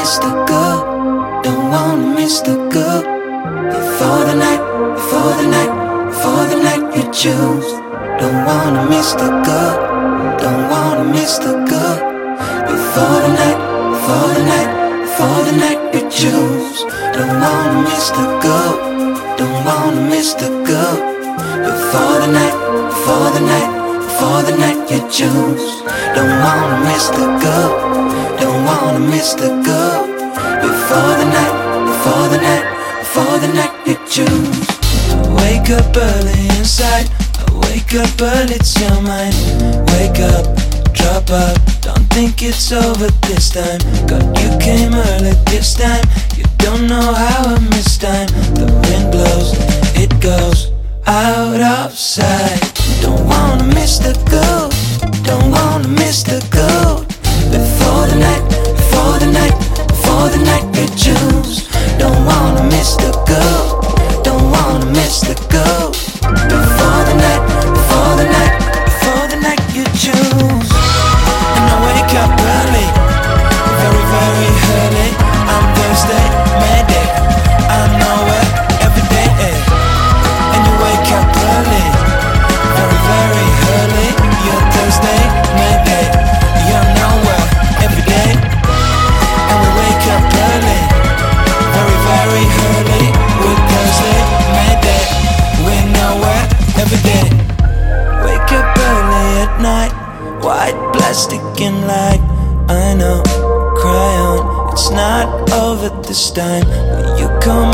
miss the good, don't wanna miss the good. Before the night, before the night, before the night you choose. Don't wanna miss the good, don't wanna miss the good. Before the night, before the night, before the night you choose. Don't wanna miss the good, don't wanna miss the good. Before the night, before the night, before the night you choose. Don't wanna miss the good, don't wanna miss the good. Before the night, before the night, before the night you choose. Wake up early inside. I wake up early, it's your mind. Wake up, drop up. Don't think it's over this time. God, you came early this time. You don't know how I miss time. The wind blows, it goes out of sight. Don't wanna miss the gold. Don't wanna miss the gold. And light. I know, cry on, it's not over this time. Will you come